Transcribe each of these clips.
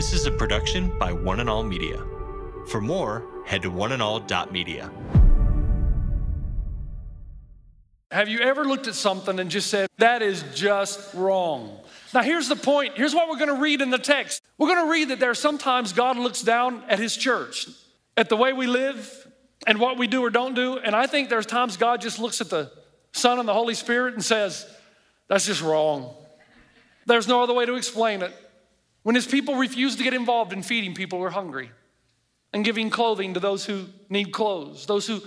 This is a production by One and All Media. For more, head to oneandall.media. Have you ever looked at something and just said, that is just wrong? Now, here's the point. Here's what we're going to read in the text. We're going to read that there are sometimes God looks down at his church, at the way we live and what we do or don't do. And I think there's times God just looks at the Son and the Holy Spirit and says, that's just wrong. There's no other way to explain it. When his people refuse to get involved in feeding people who are hungry and giving clothing to those who need clothes, those who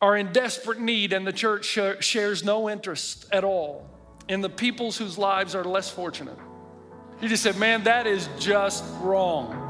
are in desperate need, and the church sh- shares no interest at all in the peoples whose lives are less fortunate. You just said, man, that is just wrong.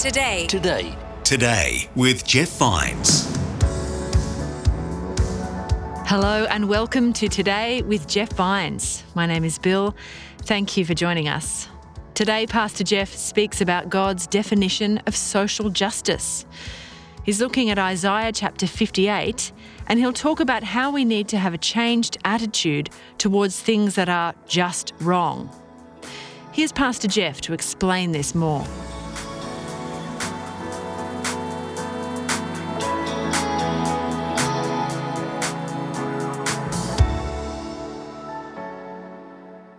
Today. Today. Today. Today with Jeff Vines. Hello and welcome to Today with Jeff Vines. My name is Bill. Thank you for joining us. Today, Pastor Jeff speaks about God's definition of social justice. He's looking at Isaiah chapter 58, and he'll talk about how we need to have a changed attitude towards things that are just wrong. Here's Pastor Jeff to explain this more.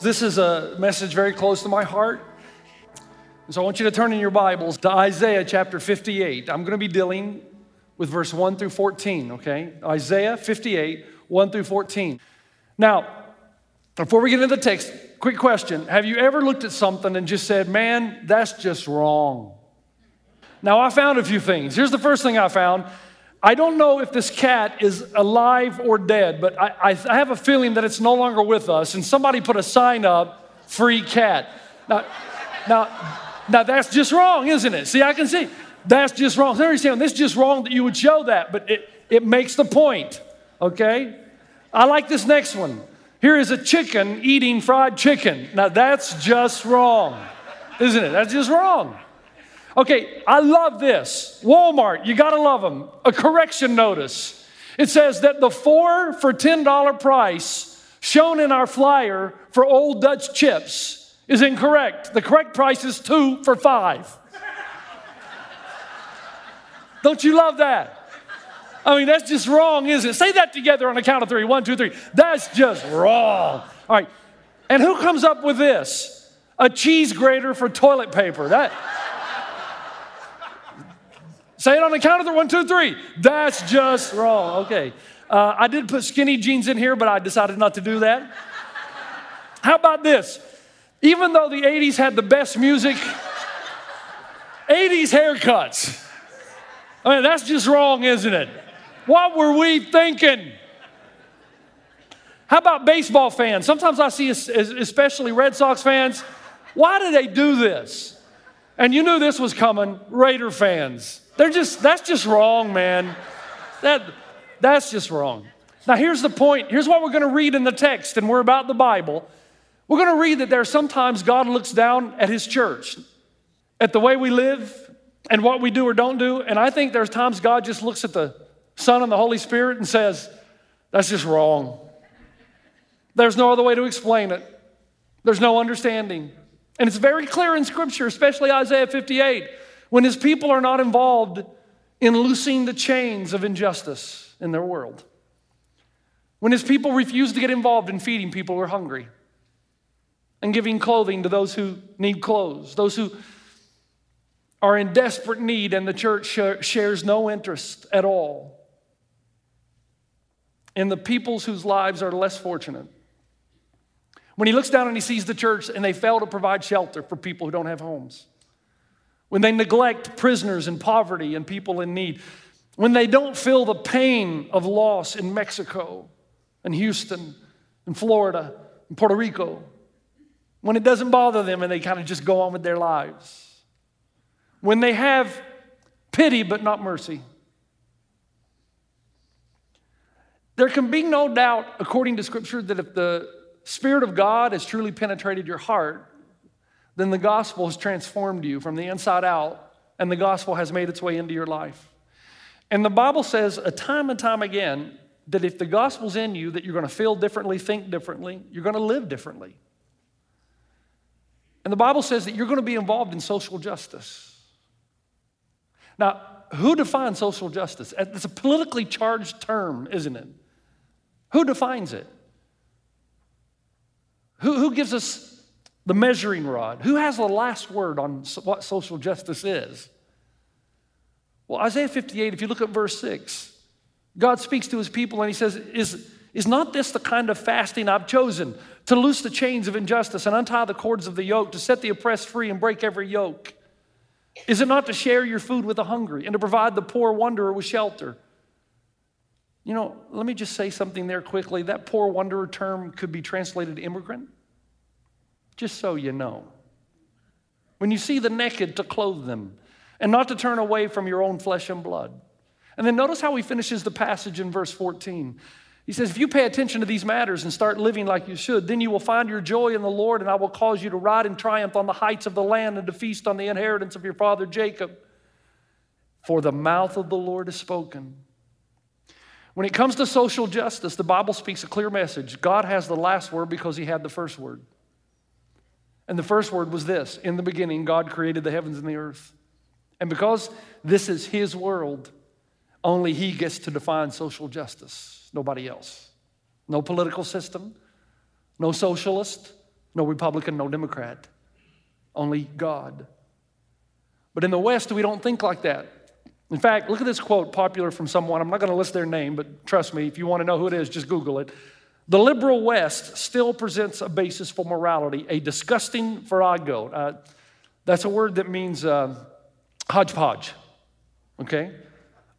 This is a message very close to my heart. And so I want you to turn in your Bibles to Isaiah chapter 58. I'm going to be dealing with verse 1 through 14, okay? Isaiah 58, 1 through 14. Now, before we get into the text, quick question. Have you ever looked at something and just said, man, that's just wrong? Now, I found a few things. Here's the first thing I found. I don't know if this cat is alive or dead, but I, I, have a feeling that it's no longer with us. And somebody put a sign up, free cat. Now, now, now that's just wrong, isn't it? See, I can see. That's just wrong. This is just wrong that you would show that, but it, it makes the point, okay? I like this next one. Here is a chicken eating fried chicken. Now, that's just wrong, isn't it? That's just wrong. Okay, I love this. Walmart, you gotta love them. A correction notice. It says that the four for $10 price shown in our flyer for Old Dutch chips is incorrect. The correct price is two for five. Don't you love that? I mean, that's just wrong, isn't it? Say that together on a count of three. One, two, three. That's just wrong. All right. And who comes up with this? A cheese grater for toilet paper. That. Say it on the count of three. One, two, three. That's just wrong. Okay. Uh, I did put skinny jeans in here, but I decided not to do that. How about this? Even though the 80s had the best music, 80s haircuts. I mean, that's just wrong, isn't it? What were we thinking? How about baseball fans? Sometimes I see, especially Red Sox fans, why do they do this? And you knew this was coming, Raider fans. They're just, that's just wrong, man. That, that's just wrong. Now, here's the point. Here's what we're going to read in the text, and we're about the Bible. We're going to read that there are sometimes God looks down at his church, at the way we live and what we do or don't do. And I think there's times God just looks at the Son and the Holy Spirit and says, that's just wrong. There's no other way to explain it. There's no understanding. And it's very clear in Scripture, especially Isaiah 58, when his people are not involved in loosing the chains of injustice in their world. When his people refuse to get involved in feeding people who are hungry and giving clothing to those who need clothes, those who are in desperate need, and the church sh- shares no interest at all in the peoples whose lives are less fortunate. When he looks down and he sees the church and they fail to provide shelter for people who don't have homes, when they neglect prisoners and poverty and people in need, when they don't feel the pain of loss in Mexico and Houston in Florida, in Puerto Rico, when it doesn't bother them and they kind of just go on with their lives, when they have pity but not mercy. There can be no doubt, according to Scripture, that if the Spirit of God has truly penetrated your heart, then the gospel has transformed you from the inside out, and the gospel has made its way into your life. And the Bible says, a time and time again, that if the gospel's in you, that you're going to feel differently, think differently, you're going to live differently. And the Bible says that you're going to be involved in social justice. Now, who defines social justice? It's a politically charged term, isn't it? Who defines it? Who, who gives us the measuring rod? Who has the last word on what social justice is? Well, Isaiah 58, if you look at verse 6, God speaks to his people and he says, Is, is not this the kind of fasting I've chosen to loose the chains of injustice and untie the cords of the yoke, to set the oppressed free and break every yoke? Is it not to share your food with the hungry and to provide the poor wanderer with shelter? You know, let me just say something there quickly. That poor wanderer term could be translated immigrant, just so you know. When you see the naked, to clothe them, and not to turn away from your own flesh and blood. And then notice how he finishes the passage in verse 14. He says, If you pay attention to these matters and start living like you should, then you will find your joy in the Lord, and I will cause you to ride in triumph on the heights of the land and to feast on the inheritance of your father Jacob. For the mouth of the Lord has spoken. When it comes to social justice, the Bible speaks a clear message. God has the last word because he had the first word. And the first word was this In the beginning, God created the heavens and the earth. And because this is his world, only he gets to define social justice, nobody else. No political system, no socialist, no Republican, no Democrat. Only God. But in the West, we don't think like that. In fact, look at this quote popular from someone. I'm not going to list their name, but trust me, if you want to know who it is, just Google it. The liberal West still presents a basis for morality, a disgusting farrago. Uh, that's a word that means uh, hodgepodge, okay?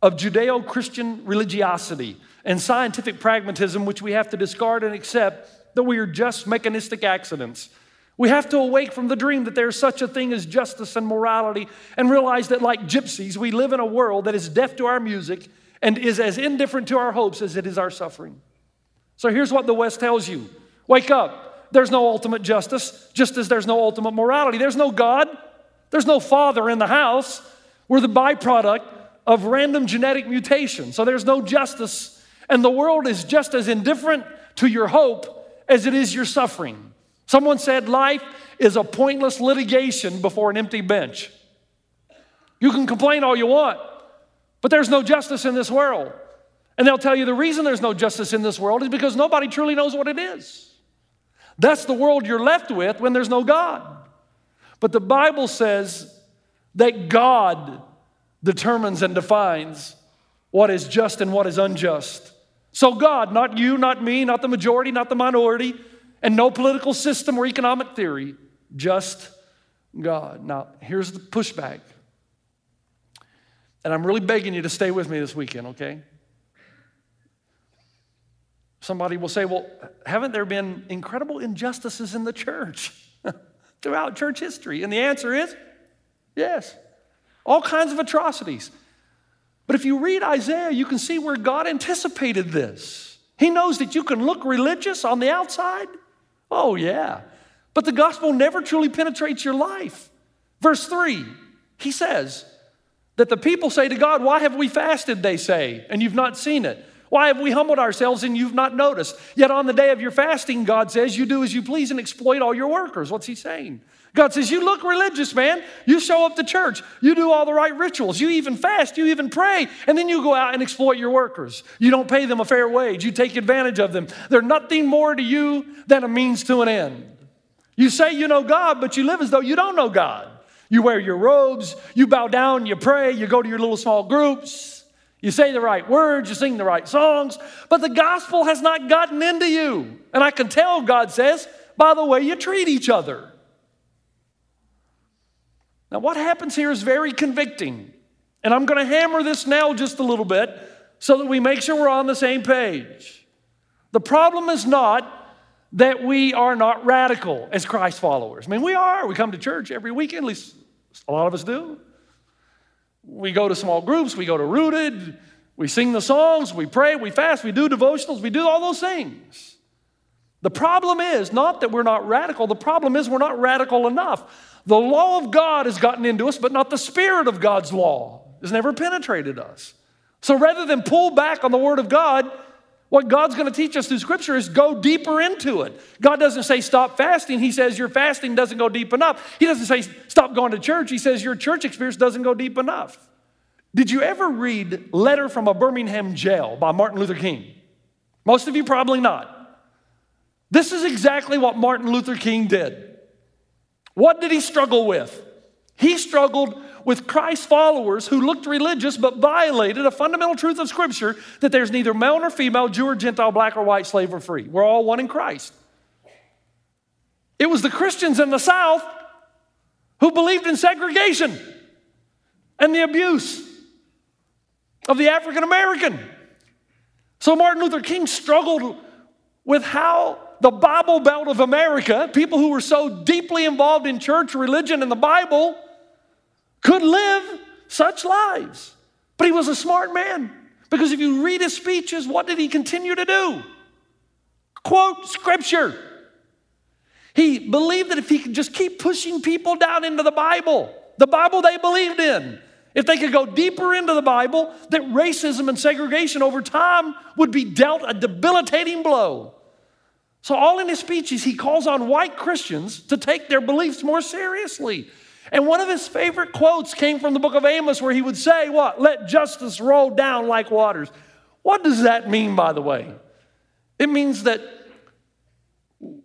Of Judeo Christian religiosity and scientific pragmatism, which we have to discard and accept that we are just mechanistic accidents. We have to awake from the dream that there's such a thing as justice and morality and realize that, like gypsies, we live in a world that is deaf to our music and is as indifferent to our hopes as it is our suffering. So here's what the West tells you Wake up. There's no ultimate justice, just as there's no ultimate morality. There's no God, there's no Father in the house. We're the byproduct of random genetic mutation. So there's no justice, and the world is just as indifferent to your hope as it is your suffering. Someone said life is a pointless litigation before an empty bench. You can complain all you want, but there's no justice in this world. And they'll tell you the reason there's no justice in this world is because nobody truly knows what it is. That's the world you're left with when there's no God. But the Bible says that God determines and defines what is just and what is unjust. So, God, not you, not me, not the majority, not the minority, and no political system or economic theory, just God. Now, here's the pushback. And I'm really begging you to stay with me this weekend, okay? Somebody will say, well, haven't there been incredible injustices in the church throughout church history? And the answer is yes. All kinds of atrocities. But if you read Isaiah, you can see where God anticipated this. He knows that you can look religious on the outside. Oh, yeah. But the gospel never truly penetrates your life. Verse 3, he says that the people say to God, Why have we fasted, they say, and you've not seen it? Why have we humbled ourselves and you've not noticed? Yet on the day of your fasting, God says, you do as you please and exploit all your workers. What's he saying? God says, You look religious, man. You show up to church. You do all the right rituals. You even fast. You even pray. And then you go out and exploit your workers. You don't pay them a fair wage. You take advantage of them. They're nothing more to you than a means to an end. You say you know God, but you live as though you don't know God. You wear your robes. You bow down. You pray. You go to your little small groups. You say the right words, you sing the right songs, but the gospel has not gotten into you. And I can tell, God says, by the way you treat each other. Now, what happens here is very convicting. And I'm going to hammer this now just a little bit so that we make sure we're on the same page. The problem is not that we are not radical as Christ followers. I mean, we are. We come to church every weekend, at least a lot of us do. We go to small groups, we go to Rooted, we sing the songs, we pray, we fast, we do devotionals, we do all those things. The problem is not that we're not radical, the problem is we're not radical enough. The law of God has gotten into us, but not the spirit of God's law has never penetrated us. So rather than pull back on the Word of God, what God's going to teach us through Scripture is go deeper into it. God doesn't say stop fasting. He says your fasting doesn't go deep enough. He doesn't say stop going to church. He says your church experience doesn't go deep enough. Did you ever read Letter from a Birmingham Jail by Martin Luther King? Most of you probably not. This is exactly what Martin Luther King did. What did he struggle with? He struggled with Christ's followers who looked religious but violated a fundamental truth of Scripture that there's neither male nor female, Jew or Gentile, black or white, slave or free. We're all one in Christ. It was the Christians in the South who believed in segregation and the abuse of the African American. So Martin Luther King struggled with how the Bible Belt of America, people who were so deeply involved in church, religion, and the Bible, could live such lives. But he was a smart man because if you read his speeches, what did he continue to do? Quote scripture. He believed that if he could just keep pushing people down into the Bible, the Bible they believed in, if they could go deeper into the Bible, that racism and segregation over time would be dealt a debilitating blow. So, all in his speeches, he calls on white Christians to take their beliefs more seriously. And one of his favorite quotes came from the book of Amos, where he would say, What? Let justice roll down like waters. What does that mean, by the way? It means that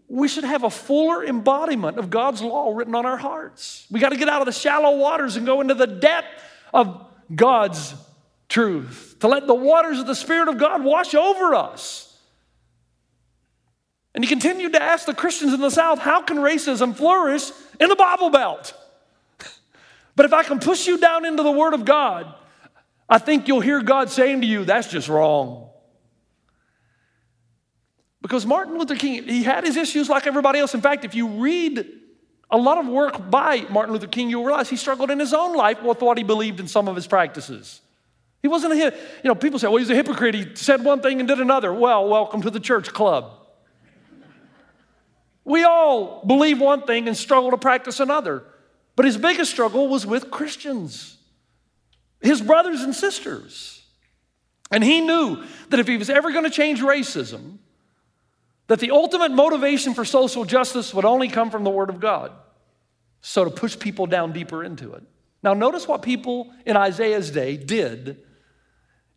we should have a fuller embodiment of God's law written on our hearts. We got to get out of the shallow waters and go into the depth of God's truth, to let the waters of the Spirit of God wash over us. And he continued to ask the Christians in the South, how can racism flourish in the Bible Belt? But if I can push you down into the Word of God, I think you'll hear God saying to you, that's just wrong. Because Martin Luther King, he had his issues like everybody else. In fact, if you read a lot of work by Martin Luther King, you'll realize he struggled in his own life with what he believed in some of his practices. He wasn't a, you know, people say, well, he's a hypocrite. He said one thing and did another. Well, welcome to the church club. We all believe one thing and struggle to practice another. But his biggest struggle was with Christians, his brothers and sisters. And he knew that if he was ever going to change racism, that the ultimate motivation for social justice would only come from the Word of God. So to push people down deeper into it. Now, notice what people in Isaiah's day did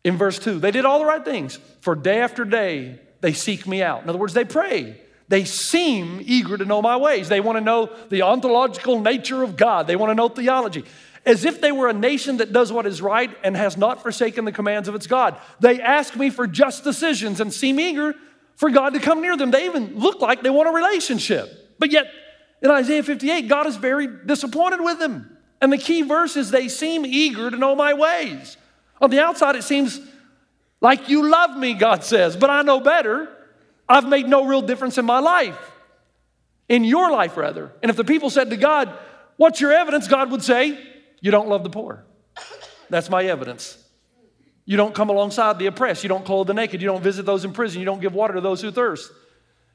in verse 2. They did all the right things. For day after day, they seek me out. In other words, they pray. They seem eager to know my ways. They want to know the ontological nature of God. They want to know theology. As if they were a nation that does what is right and has not forsaken the commands of its God. They ask me for just decisions and seem eager for God to come near them. They even look like they want a relationship. But yet, in Isaiah 58, God is very disappointed with them. And the key verse is they seem eager to know my ways. On the outside, it seems like you love me, God says, but I know better. I've made no real difference in my life, in your life, rather. And if the people said to God, What's your evidence? God would say, You don't love the poor. That's my evidence. You don't come alongside the oppressed. You don't clothe the naked. You don't visit those in prison. You don't give water to those who thirst.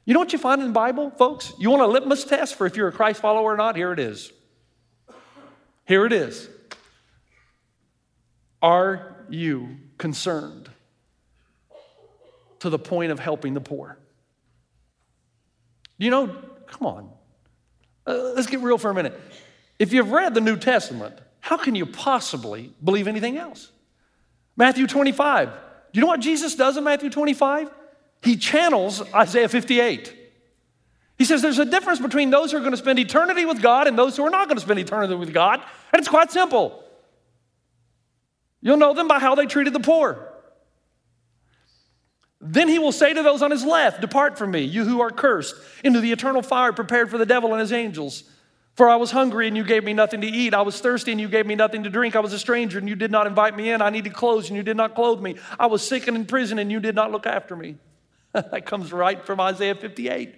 You know what you find in the Bible, folks? You want a litmus test for if you're a Christ follower or not? Here it is. Here it is. Are you concerned to the point of helping the poor? You know, come on. Uh, let's get real for a minute. If you've read the New Testament, how can you possibly believe anything else? Matthew 25. Do you know what Jesus does in Matthew 25? He channels Isaiah 58. He says there's a difference between those who are going to spend eternity with God and those who are not going to spend eternity with God. And it's quite simple. You'll know them by how they treated the poor. Then he will say to those on his left, Depart from me, you who are cursed, into the eternal fire prepared for the devil and his angels. For I was hungry and you gave me nothing to eat. I was thirsty and you gave me nothing to drink. I was a stranger and you did not invite me in. I needed clothes and you did not clothe me. I was sick and in prison and you did not look after me. that comes right from Isaiah 58.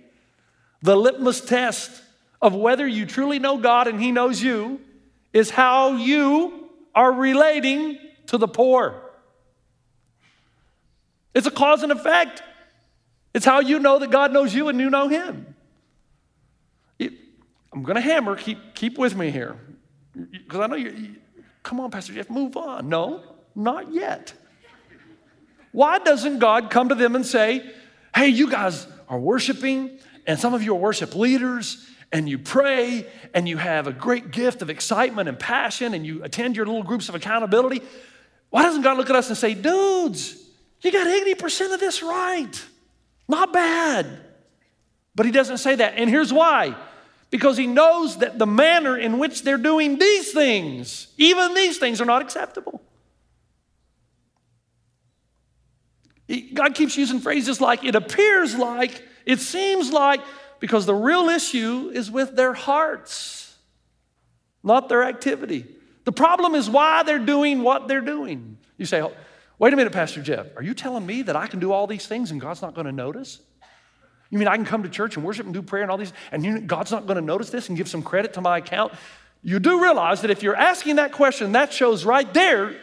The litmus test of whether you truly know God and He knows you is how you are relating to the poor. It's a cause and effect. It's how you know that God knows you and you know Him. It- I'm going to hammer, keep, keep with me here. Because I know you, you, come on, Pastor Jeff, move on. No, not yet. Why doesn't God come to them and say, hey, you guys are worshiping, and some of you are worship leaders, and you pray, and you have a great gift of excitement and passion, and you attend your little groups of accountability? Why doesn't God look at us and say, dudes, you got 80% of this right? Not bad. But he doesn't say that. And here's why because he knows that the manner in which they're doing these things, even these things, are not acceptable. God keeps using phrases like, it appears like, it seems like, because the real issue is with their hearts, not their activity. The problem is why they're doing what they're doing. You say, "Oh, wait a minute, Pastor Jeff, are you telling me that I can do all these things and God's not going to notice? You mean I can come to church and worship and do prayer and all these, and you, God's not going to notice this and give some credit to my account? You do realize that if you're asking that question, that shows right there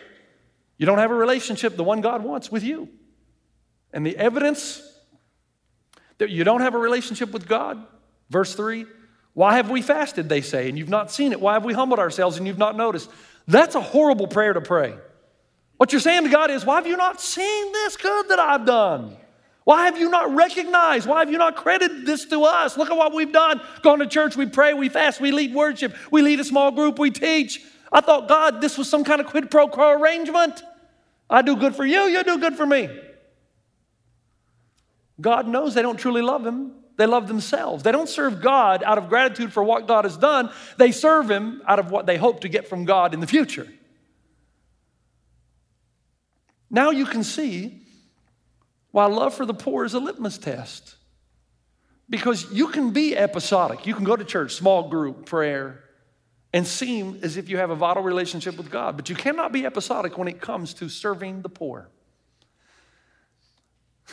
you don't have a relationship, the one God wants, with you. And the evidence that you don't have a relationship with God, verse 3, why have we fasted, they say, and you've not seen it? Why have we humbled ourselves and you've not noticed? That's a horrible prayer to pray. What you're saying to God is, why have you not seen this good that I've done? Why have you not recognized? Why have you not credited this to us? Look at what we've done. Gone to church, we pray, we fast, we lead worship, we lead a small group, we teach. I thought, God, this was some kind of quid pro quo arrangement. I do good for you, you do good for me. God knows they don't truly love Him. They love themselves. They don't serve God out of gratitude for what God has done. They serve Him out of what they hope to get from God in the future. Now you can see why love for the poor is a litmus test. Because you can be episodic. You can go to church, small group, prayer, and seem as if you have a vital relationship with God. But you cannot be episodic when it comes to serving the poor.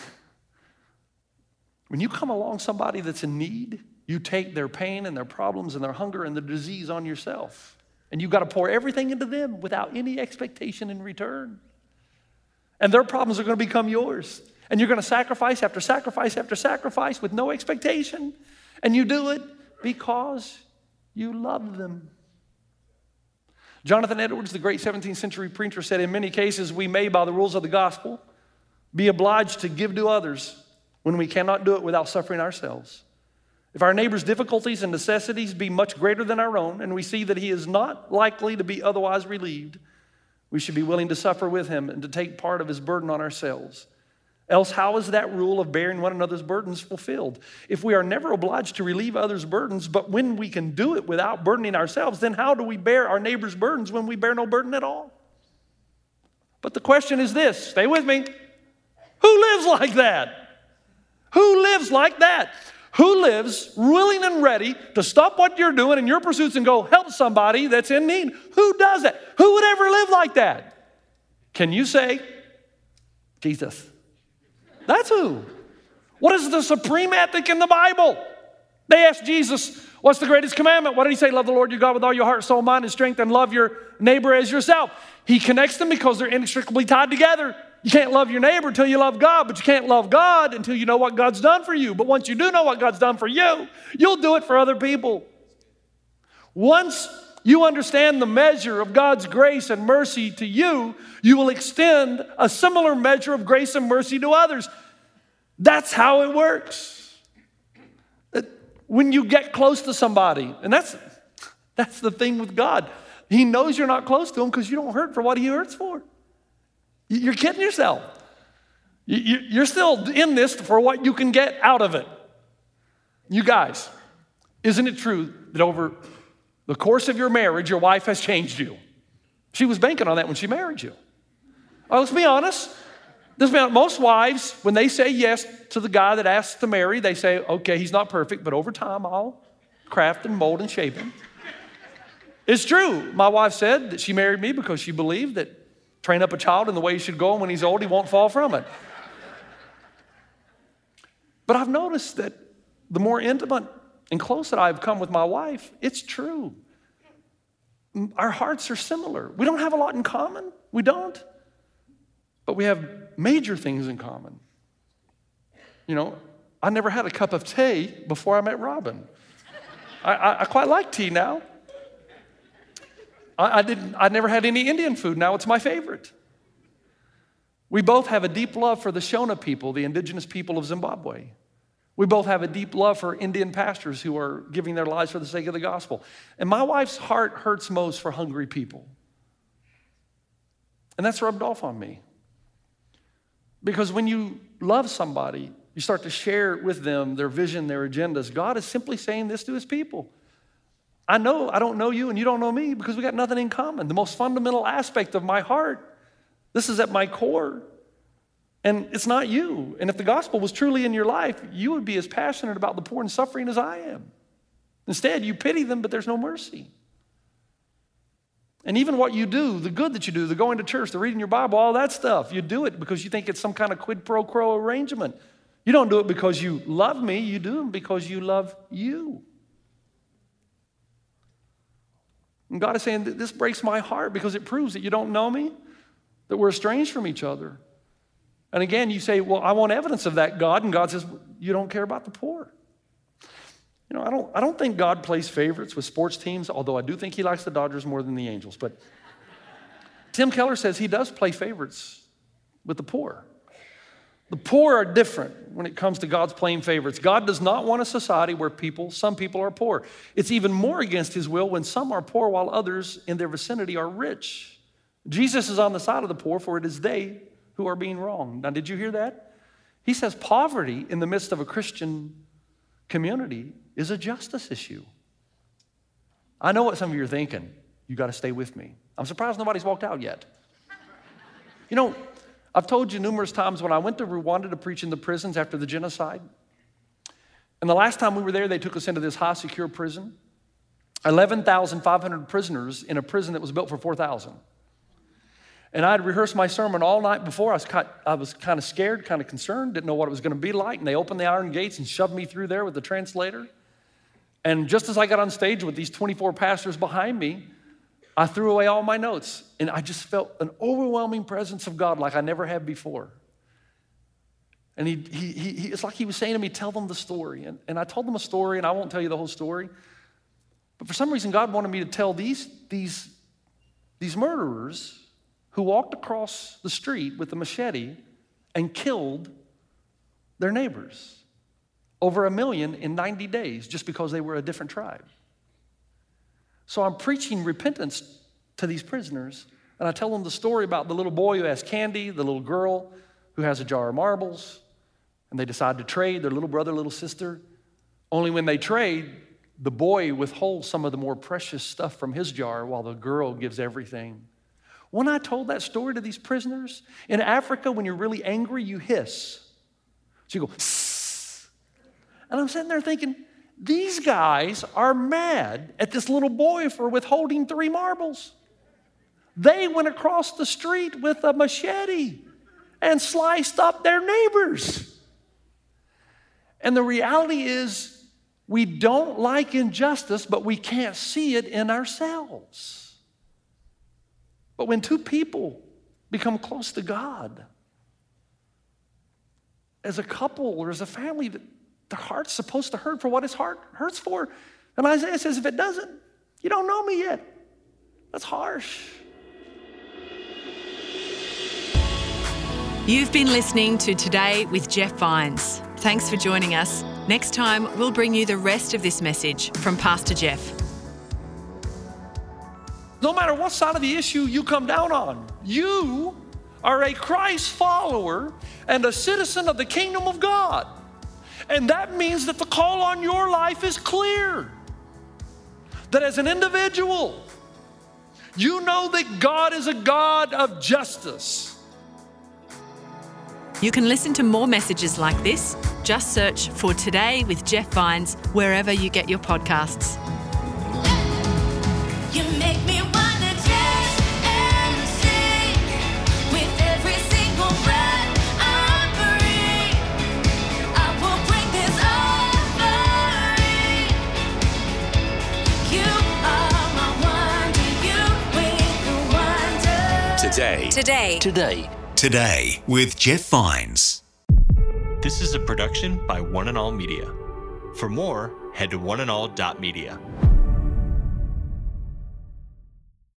When you come along somebody that's in need, you take their pain and their problems and their hunger and their disease on yourself. And you've got to pour everything into them without any expectation in return. And their problems are going to become yours. And you're going to sacrifice after sacrifice after sacrifice with no expectation. And you do it because you love them. Jonathan Edwards, the great 17th century preacher, said, In many cases, we may, by the rules of the gospel, be obliged to give to others when we cannot do it without suffering ourselves. If our neighbor's difficulties and necessities be much greater than our own, and we see that he is not likely to be otherwise relieved, we should be willing to suffer with him and to take part of his burden on ourselves. Else, how is that rule of bearing one another's burdens fulfilled? If we are never obliged to relieve others' burdens, but when we can do it without burdening ourselves, then how do we bear our neighbor's burdens when we bear no burden at all? But the question is this stay with me. Who lives like that? Who lives like that? Who lives willing and ready to stop what you're doing in your pursuits and go help somebody that's in need? Who does that? Who would ever live like that? Can you say, Jesus? That's who. What is the supreme ethic in the Bible? They asked Jesus, What's the greatest commandment? What did he say? Love the Lord your God with all your heart, soul, mind, and strength, and love your neighbor as yourself. He connects them because they're inextricably tied together. You can't love your neighbor until you love God, but you can't love God until you know what God's done for you. But once you do know what God's done for you, you'll do it for other people. Once you understand the measure of God's grace and mercy to you, you will extend a similar measure of grace and mercy to others. That's how it works. When you get close to somebody, and that's, that's the thing with God, He knows you're not close to Him because you don't hurt for what He hurts for. You- You're kidding yourself. You- you- You're still in this for what you can get out of it. You guys, isn't it true that over the course of your marriage, your wife has changed you? She was banking on that when she married you. Oh, let's be honest. Be honest. Most wives, when they say yes to the guy that asks to marry, they say, okay, he's not perfect, but over time I'll craft and mold and shape him. It's true. My wife said that she married me because she believed that train up a child in the way he should go, and when he's old, he won't fall from it. But I've noticed that the more intimate and close that I've come with my wife, it's true. Our hearts are similar. We don't have a lot in common. We don't. But we have major things in common. You know, I never had a cup of tea before I met Robin. I, I, I quite like tea now. I, I, didn't, I never had any Indian food. Now it's my favorite. We both have a deep love for the Shona people, the indigenous people of Zimbabwe. We both have a deep love for Indian pastors who are giving their lives for the sake of the gospel. And my wife's heart hurts most for hungry people. And that's rubbed off on me. Because when you love somebody, you start to share with them their vision, their agendas. God is simply saying this to his people. I know I don't know you and you don't know me because we got nothing in common. The most fundamental aspect of my heart, this is at my core. And it's not you. And if the gospel was truly in your life, you would be as passionate about the poor and suffering as I am. Instead, you pity them, but there's no mercy. And even what you do, the good that you do, the going to church, the reading your Bible, all that stuff, you do it because you think it's some kind of quid pro quo arrangement. You don't do it because you love me, you do it because you love you. And God is saying, This breaks my heart because it proves that you don't know me, that we're estranged from each other. And again, you say, Well, I want evidence of that, God. And God says, You don't care about the poor. You know, I don't, I don't think God plays favorites with sports teams, although I do think he likes the Dodgers more than the Angels. But Tim Keller says he does play favorites with the poor. The poor are different when it comes to God's plain favorites. God does not want a society where people, some people are poor. It's even more against his will when some are poor while others in their vicinity are rich. Jesus is on the side of the poor, for it is they who are being wronged. Now, did you hear that? He says poverty in the midst of a Christian community is a justice issue. I know what some of you are thinking. You got to stay with me. I'm surprised nobody's walked out yet. You know, I've told you numerous times when I went to Rwanda to preach in the prisons after the genocide. And the last time we were there, they took us into this high secure prison. 11,500 prisoners in a prison that was built for 4,000. And I had rehearsed my sermon all night before. I was, kind, I was kind of scared, kind of concerned, didn't know what it was going to be like. And they opened the iron gates and shoved me through there with the translator. And just as I got on stage with these 24 pastors behind me, I threw away all my notes and I just felt an overwhelming presence of God like I never had before. And he, he, he, it's like he was saying to me, Tell them the story. And, and I told them a story, and I won't tell you the whole story. But for some reason, God wanted me to tell these, these, these murderers who walked across the street with a machete and killed their neighbors. Over a million in 90 days just because they were a different tribe. So I'm preaching repentance to these prisoners, and I tell them the story about the little boy who has candy, the little girl who has a jar of marbles, and they decide to trade their little brother, little sister. Only when they trade, the boy withholds some of the more precious stuff from his jar while the girl gives everything. When I told that story to these prisoners, in Africa, when you're really angry, you hiss. So you go, Sss. and I'm sitting there thinking, these guys are mad at this little boy for withholding three marbles. They went across the street with a machete and sliced up their neighbors. And the reality is, we don't like injustice, but we can't see it in ourselves. But when two people become close to God, as a couple or as a family, the heart's supposed to hurt for what his heart hurts for. And Isaiah says, if it doesn't, you don't know me yet. That's harsh. You've been listening to Today with Jeff Vines. Thanks for joining us. Next time, we'll bring you the rest of this message from Pastor Jeff. No matter what side of the issue you come down on, you are a Christ follower and a citizen of the kingdom of God. And that means that the call on your life is clear. That as an individual, you know that God is a God of justice. You can listen to more messages like this. Just search for Today with Jeff Vines wherever you get your podcasts. Today. Today. Today. Today with Jeff Vines. This is a production by One and All Media. For more, head to oneandall.media.